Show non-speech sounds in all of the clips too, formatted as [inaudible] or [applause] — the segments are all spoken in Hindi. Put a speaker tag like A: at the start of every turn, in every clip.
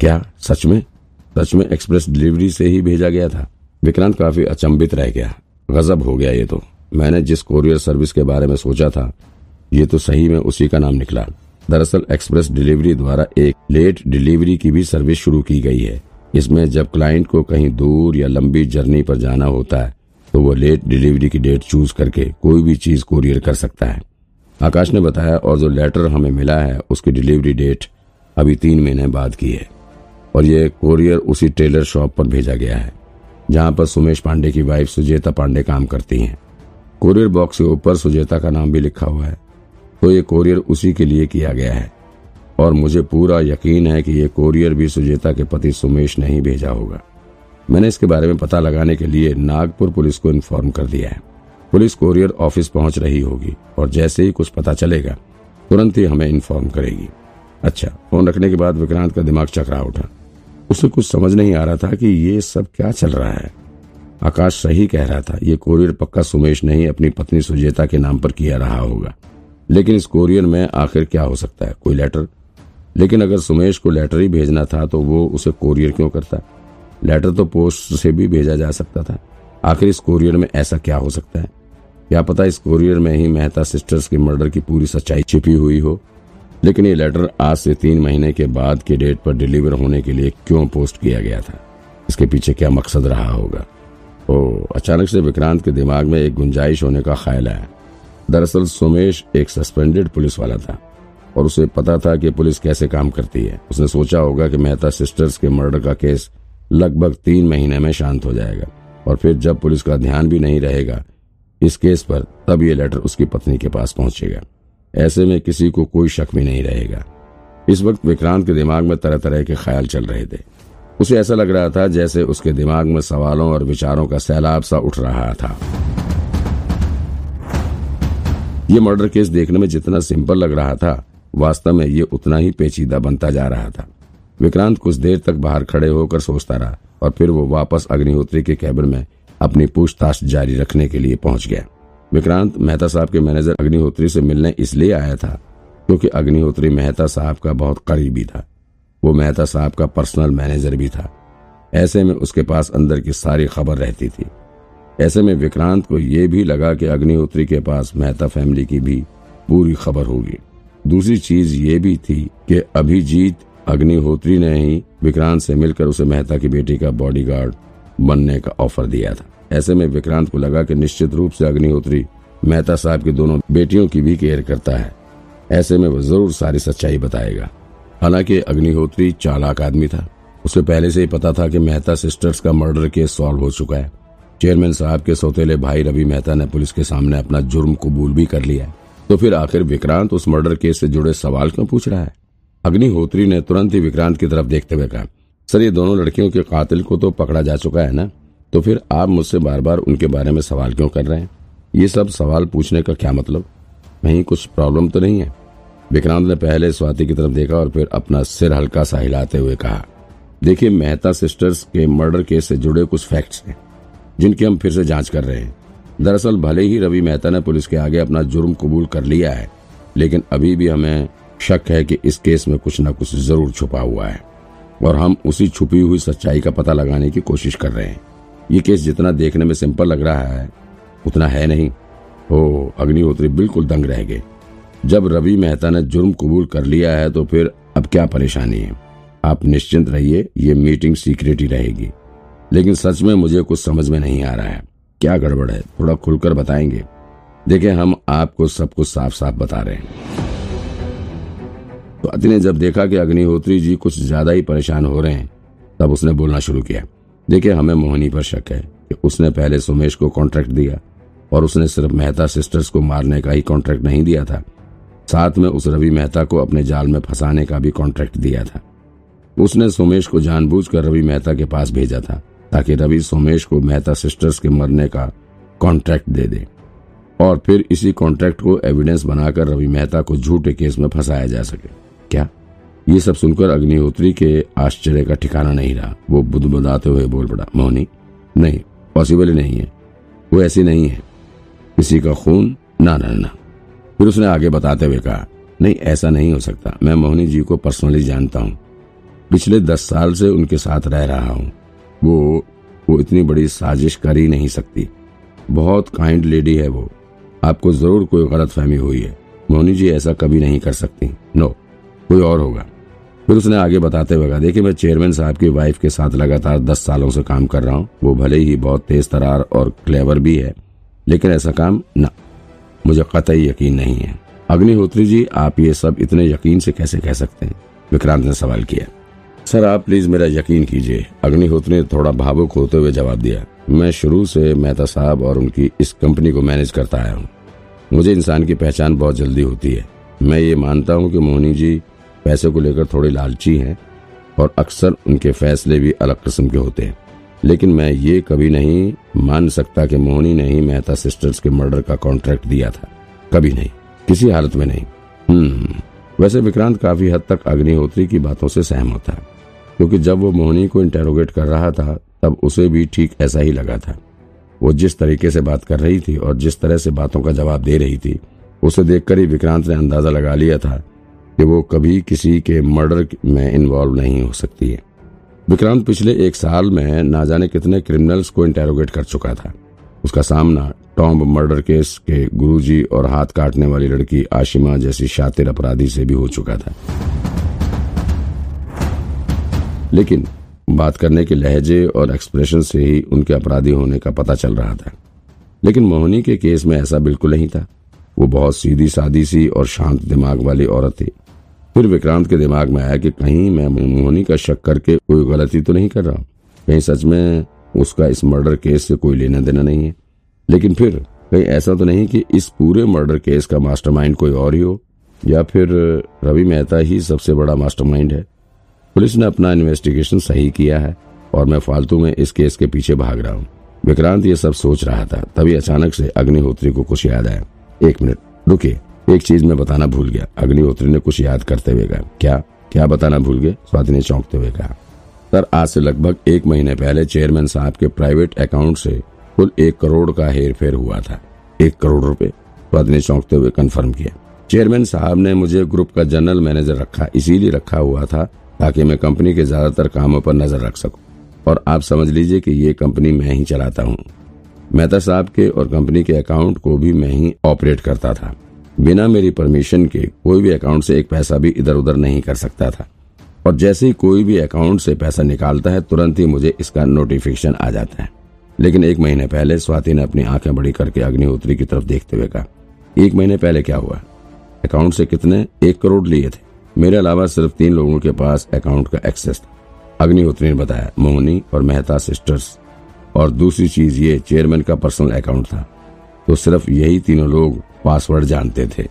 A: क्या सच में? सच में एक्सप्रेस डिलीवरी से ही भेजा गया था। विक्रांत काफ़ी अचंभित रह गया। गजब हो गया ये तो। मैंने जिस कोरियर सर्विस के बारे में सोचा था, ये तो सही में उसी का नाम निकला। दरअसल एक्सप्रेस डिलीवरी द्वारा एक लेट डिलीवरी की भी सर्विस शुरू की गई है। इसमें जब क्लाइंट को कहीं दूर या लंबी जर्नी पर जाना होता है तो वो लेट डिलीवरी की डेट चूज़ करके कोई भी चीज़ कोरियर कर सकता है। आकाश ने बताया और जो लेटर हमें मिला है, उसकी डिलीवरी डेट अभी तीन महीने बाद की है। और ये कोरियर उसी टेलर शॉप पर भेजा गया है, जहाँ पर सुमेश पांडे की वाइफ सुजेता पांडे काम करती हैं। कोरियर बॉक्स के ऊपर सुजेता का नाम भी लिखा हुआ है। तो ये कोरियर उसी के लिए किया गया है। और मुझे पूरा यकीन है कि ये कोरियर भी सुजेता के पति सुमेश ने ही भेजा होगा। मैंने इसके बारे में पता लगाने के लिए नागपुर पुलिस को इन्फॉर्म कर दिया है। पुलिस कोरियर ऑफ़िस पहुँच रही होगी और जैसे ही कुछ पता चलेगा, तुरंत ही हमें इन्फॉर्म करेगी। अच्छा फ़ोन रखने के बाद विक्रांत का दिमाग चकरा उठा। उसे कुछ समझ नहीं आ रहा था कि ये सब क्या चल रहा है। आकाश सही कह रहा था, ये कोरियर पक्का सुमेश ने ही अपनी पत्नी सुजेता के नाम पर किया रहा होगा। लेकिन इस कोरियर में आखिर क्या हो सकता है? कोई लेटर? लेकिन अगर सुमेश को लेटर ही भेजना था तो वो उसे कोरियर क्यों करता? लेटर तो पोस्ट से भी भेजा जा सकता था। आखिर इस कोरियर में ऐसा क्या हो सकता है? क्या पता इस कोरियर में ही मेहता सिस्टर्स के मर्डर की पूरी सच्चाई छिपी हुई हो? लेकिन ये लेटर आज से तीन महीने के बाद के डेट पर डिलीवर होने के लिए क्यों पोस्ट किया गया था? इसके पीछे क्या मकसद रहा होगा? ओ, अचानक से विक्रांत के दिमाग में एक गुंजाइश होने का ख्याल आया। दरअसल सुमेश एक सस्पेंडेड पुलिस वाला था और उसे पता था कि पुलिस कैसे काम करती है। उसने सोचा होगा कि मेहता सिस्टर्स के मर्डर का केस लगभग तीन महीने में शांत हो जाएगा और फिर जब पुलिस का ध्यान भी नहीं रहेगा इस केस पर, तब ये लेटर उसकी पत्नी के पास पहुंचेगा। ऐसे में किसी को कोई शक भी नहीं रहेगा। इस वक्त विक्रांत के दिमाग में तरह तरह के ख्याल चल रहे थे। उसे ऐसा लग रहा था जैसे उसके दिमाग में सवालों और विचारों का सैलाब सा उठ रहा था। ये मर्डर केस देखने में जितना सिंपल लग रहा था, वास्तव में ये उतना ही पेचीदा बनता जा रहा था। विक्रांत कुछ देर तक बाहर खड़े होकर सोचता रहा और फिर वो वापस अग्निहोत्री के कैबिन में अपनी पूछताछ जारी रखने के लिए पहुँच गया। विक्रांत मेहता साहब के मैनेजर अग्निहोत्री से मिलने इसलिए आया था, क्योंकि अग्निहोत्री मेहता साहब का बहुत करीबी था। वो मेहता साहब का पर्सनल मैनेजर भी था। ऐसे में उसके पास अंदर की सारी खबर रहती थी। ऐसे में विक्रांत को यह भी लगा कि अग्निहोत्री के पास मेहता फैमिली की भी पूरी खबर होगी। दूसरी चीज़ ये भी थी कि अभिजीत अग्निहोत्री ने ही विक्रांत से मिलकर उसे मेहता की बेटी का बॉडीगार्ड बनने का ऑफ़र दिया था। ऐसे में विक्रांत को लगा कि निश्चित रूप से अग्निहोत्री मेहता साहब की दोनों बेटियों की भी केयर करता है। ऐसे में वो ज़रूर सारी सच्चाई बताएगा। हालाँकि अग्निहोत्री चालाक आदमी था। उसे पहले से ही पता था कि मेहता सिस्टर्स का मर्डर केस सॉल्व हो चुका है। चेयरमैन साहब के सौतेले भाई रवि मेहता ने पुलिस के सामने अपना जुर्म कबूल भी कर लिया तो फिर आखिर विक्रांत उस मर्डर केस से जुड़े सवाल क्यों पूछ रहा है? अग्निहोत्री ने तुरंत ही विक्रांत की तरफ़ देखते हुए कहा, सर, ये दोनों लड़कियों के कातिल को तो पकड़ा जा चुका है ना? तो फिर आप मुझसे बार बार उनके बारे में सवाल क्यों कर रहे हैं? ये सब सवाल पूछने का क्या मतलब? कहीं कुछ प्रॉब्लम तो नहीं है? विक्रांत ने पहले स्वाति की तरफ़ देखा और फिर अपना सिर हल्का सा हिलाते हुए कहा, देखिए, मेहता सिस्टर्स के मर्डर केस से जुड़े कुछ फैक्ट्स हैं, जिनकी हम फिर से जाँच कर रहे हैं। दरअसल, भले ही रवि मेहता ने पुलिस के आगे अपना जुर्म कबूल कर लिया है, लेकिन अभी भी हमें शक है कि इस केस में कुछ न कुछ ज़रूर छुपा हुआ है और हम उसी छुपी हुई सच्चाई का पता लगाने की कोशिश कर रहे हैं। ये केस जितना देखने में सिंपल लग रहा है, उतना है नहीं। हो, अग्निहोत्री बिल्कुल दंग रह गए। जब रवि मेहता ने जुर्म कबूल कर लिया है तो फिर अब क्या परेशानी है? आप निश्चिंत रहिए, ये मीटिंग सीक्रेट ही रहेगी। लेकिन सच में मुझे कुछ समझ में नहीं आ रहा है। क्या गड़बड़ है? थोड़ा खुलकर बताएँगे। देखिए, हम आपको सब कुछ साफ़ साफ़ बता रहे हैं। तो अति ने जब देखा कि अग्निहोत्री जी कुछ ज़्यादा ही परेशान हो रहे हैं, तब उसने बोलना शुरू किया। देखिए, हमें मोहनी पर शक है कि उसने पहले सुमेश को कॉन्ट्रैक्ट दिया और उसने सिर्फ़ मेहता सिस्टर्स को मारने का ही कॉन्ट्रैक्ट नहीं दिया था। साथ में उस रवि मेहता को अपने जाल में फंसाने का भी कॉन्ट्रैक्ट दिया था। उसने सोमेश को जानबूझकर रवि मेहता के पास भेजा था, ताकि रवि सोमेश को मेहता सिस्टर्स के मरने का कॉन्ट्रैक्ट दे दे। और फिर इसी कॉन्ट्रैक्ट को एविडेंस बनाकर रवि मेहता को झूठे केस में फंसाया जा सके। क्या? ये सब सुनकर अग्निहोत्री के आश्चर्य का ठिकाना नहीं रहा। वो बुदबुदाते हुए बोल पड़ा, मोहनी, नहीं पॉसिबल ही नहीं है। वो ऐसी नहीं है। किसी का खून ना ना ना फिर उसने आगे बताते हुए कहा, नहीं, ऐसा नहीं हो सकता। मैं मोहनी जी को पर्सनली जानता हूँ। पिछले दस साल से उनके साथ रह रहा हूँ। वो वो इतनी बड़ी साजिश कर ही नहीं सकती। बहुत काइंड लेडी है वो। आपको ज़रूर कोई गलत फहमी हुई है। मोहनी जी ऐसा कभी नहीं कर सकती। नो कोई और होगा। फिर उसने आगे बताते हुए कहा, देखिए, मैं चेयरमैन साहब की वाइफ के साथ लगातार दस सालों से काम कर रहा हूँ। वो भले ही बहुत तेज तरार और क्लेवर भी है, लेकिन ऐसा काम ना। मुझे कतई यकीन नहीं है। अग्निहोत्री जी, आप ये सब इतने यकीन से कैसे कह सकते हैं? विक्रांत ने सवाल किया। सर, आप प्लीज़ मेरा यकीन कीजिए। अग्निहोत्री ने थोड़ा भावुक होते हुए जवाब दिया, मैं शुरू से मेहता साहब और उनकी इस कंपनी को मैनेज करता आया हूँ। मुझे इंसान की पहचान बहुत जल्दी होती है। मैं ये मानता हूँ कि मोहनी जी पैसे को लेकर थोड़ी लालची हैं और अक्सर उनके फैसले भी अलग किस्म के होते हैं। लेकिन मैं ये कभी नहीं मान सकता कि मोहनी ने ही मेहता सिस्टर्स के मर्डर का कॉन्ट्रैक्ट दिया था। कभी नहीं। किसी हालत में नहीं। हम्म। वैसे विक्रांत काफ़ी हद तक अग्निहोत्री की बातों से सहमत था। क्योंकि जब वो मोहनी को इंटेरोगेट कर रहा था, तब उसे भी ठीक ऐसा ही लगा था। वो जिस तरीके से बात कर रही थी और जिस तरह से बातों का जवाब दे रही थी, उसे देखकर ही विक्रांत ने अंदाज़ा लगा लिया था कि वो कभी किसी के मर्डर में इन्वॉल्व नहीं हो सकती है। विक्रांत पिछले एक साल में ना जाने कितने क्रिमिनल्स को इंटेरोगेट कर चुका था। उसका सामना टॉम्ब मर्डर केस के गुरुजी और हाथ काटने वाली लड़की आशिमा जैसी शातिर अपराधी से भी हो चुका था। लेकिन बात करने के लहजे और एक्सप्रेशन से ही उनके अपराधी होने का पता चल रहा था। लेकिन मोहनी के केस में ऐसा बिल्कुल नहीं था। वो बहुत सीधी सादी सी और शांत दिमाग वाली औरत थी। फिर विक्रांत के दिमाग में आया कि कहीं मैं मोहनी का शक करके कोई गलती तो नहीं कर रहा कहीं सच में उसका इस मर्डर केस से कोई लेना देना नहीं है। लेकिन फिर कहीं ऐसा तो नहीं कि इस पूरे मर्डर केस का मास्टरमाइंड कोई और ही हो, या फिर रवि मेहता ही सबसे बड़ा मास्टरमाइंड है। पुलिस ने अपना इन्वेस्टिगेशन सही किया है और मैं फालतू में इस केस के पीछे भाग रहा हूँ। विक्रांत ये सब सोच रहा था, तभी अचानक से अग्निहोत्री को कुछ याद आया। एक मिनट, रुकिए। एक चीज़ मैं बताना भूल गया। अग्निहोत्री ने कुछ याद करते हुए कहा, क्या? क्या बताना भूल गए? स्वाति ने चौंकते हुए कहा, सर, आज से लगभग एक महीने पहले चेयरमैन साहब के प्राइवेट अकाउंट से कुल एक करोड़ का हेर फेर हुआ था। एक करोड़ रुपए? पद ने चौंकते हुए कंफर्म किया, चेयरमैन साहब ने मुझे ग्रुप का जनरल मैनेजर रखा, इसीलिए रखा हुआ था ताकि मैं कंपनी के ज़्यादातर कामों पर नज़र रख सकूँ। और आप समझ लीजिए कि ये कंपनी मैं ही चलाता हूँ। मेहता साहब के और कंपनी के अकाउंट को भी मैं ही ऑपरेट करता था। बिना मेरी परमिशन के कोई भी अकाउंट से एक पैसा भी इधर उधर नहीं कर सकता था। और जैसे ही कोई भी अकाउंट से पैसा निकालता है, तुरंत ही मुझे इसका नोटिफिकेशन आ जाता है। लेकिन एक महीने पहले स्वाति ने अपनी आँखें बड़ी करके अग्निहोत्री की तरफ़ देखते हुए कहा, एक महीने पहले क्या हुआ? अकाउंट से कितने? एक करोड़ लिए थे। मेरे अलावा सिर्फ़ तीन लोगों के पास अकाउंट का एक्सेस था। अग्निहोत्री ने बताया, मोहनी और मेहता सिस्टर्स और दूसरी चीज़ ये चेयरमैन का पर्सनल अकाउंट था। तो सिर्फ़ यही तीनों लोग पासवर्ड जानते थे।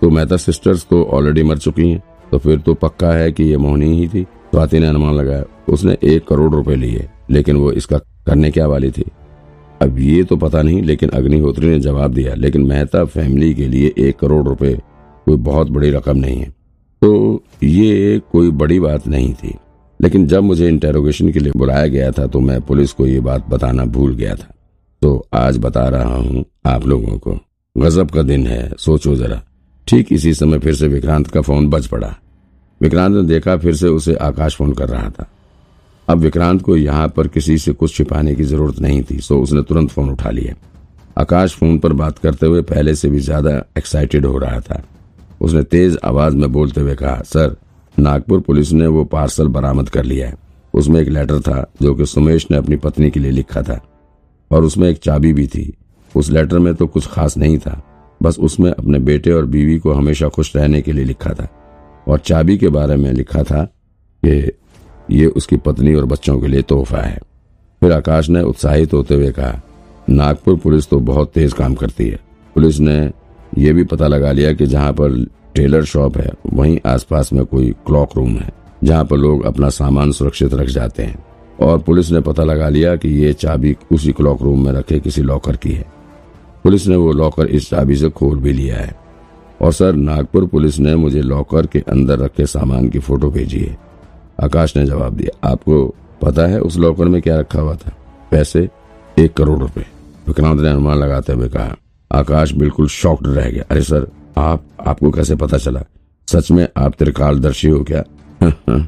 A: तो मेहता सिस्टर्स तो ऑलरेडी मर चुकी हैं। तो फिर तो पक्का है कि ये मोहनी ही थी। स्वाति ने अनुमान लगाया, उसने एक करोड़ रुपए लिए, लेकिन वो इसका करने क्या वाली थी? अब ये तो पता नहीं, लेकिन अग्निहोत्री ने जवाब दिया, लेकिन मेहता फैमिली के लिए एक करोड़ रुपए कोई बहुत बड़ी रकम नहीं है। तो ये कोई बड़ी बात नहीं थी। लेकिन जब मुझे इंटेरोगेशन के लिए बुलाया गया था तो मैं पुलिस को ये बात बताना भूल गया था। तो आज बता रहा हूँ आप लोगों को। गजब का दिन है, सोचो जरा। ठीक इसी समय फिर से विक्रांत का फ़ोन बज पड़ा। विक्रांत ने देखा, फिर से उसे आकाश फ़ोन कर रहा था। अब विक्रांत को यहाँ पर किसी से कुछ छिपाने की ज़रूरत नहीं थी, सो उसने तुरंत फ़ोन उठा लिया। आकाश फ़ोन पर बात करते हुए पहले से भी ज़्यादा एक्साइटेड हो रहा था। उसने तेज आवाज़ में बोलते हुए कहा, सर, नागपुर पुलिस ने वो पार्सल बरामद कर लिया है। उसमें एक लेटर था जो कि सुमेश ने अपनी पत्नी के लिए लिखा था। और उसमें एक चाबी भी थी। उस लेटर में तो कुछ खास नहीं था। बस उसमें अपने बेटे और बीवी को हमेशा खुश रहने के लिए लिखा था। और चाबी के बारे में लिखा था कि ये उसकी पत्नी और बच्चों के लिए तोहफा है। फिर आकाश ने उत्साहित होते हुए कहा, नागपुर पुलिस तो बहुत तेज काम करती है। पुलिस ने यह भी पता लगा लिया कि जहाँ पर टेलर शॉप है, वहीं आसपास में कोई क्लॉक रूम है, जहाँ पर लोग अपना सामान सुरक्षित रख जाते हैं। और पुलिस ने पता लगा लिया कि ये चाबी उसी क्लॉक रूम में रखे किसी लॉकर की है। पुलिस ने वो लॉकर इस चाबी से खोल भी लिया है। और सर, नागपुर पुलिस ने मुझे लॉकर के अंदर रखे सामान की फ़ोटो भेजी है। आकाश ने जवाब दिया, आपको पता है उस लॉकर में क्या रखा हुआ था? पैसे, एक करोड़ रुपए। विक्रांत ने अनुमान लगाते हुए कहा, आकाश बिल्कुल शॉक्ड रह गया। अरे सर, आप, आपको कैसे पता चला? सच में आप त्रिकालदर्शी हो क्या? [laughs]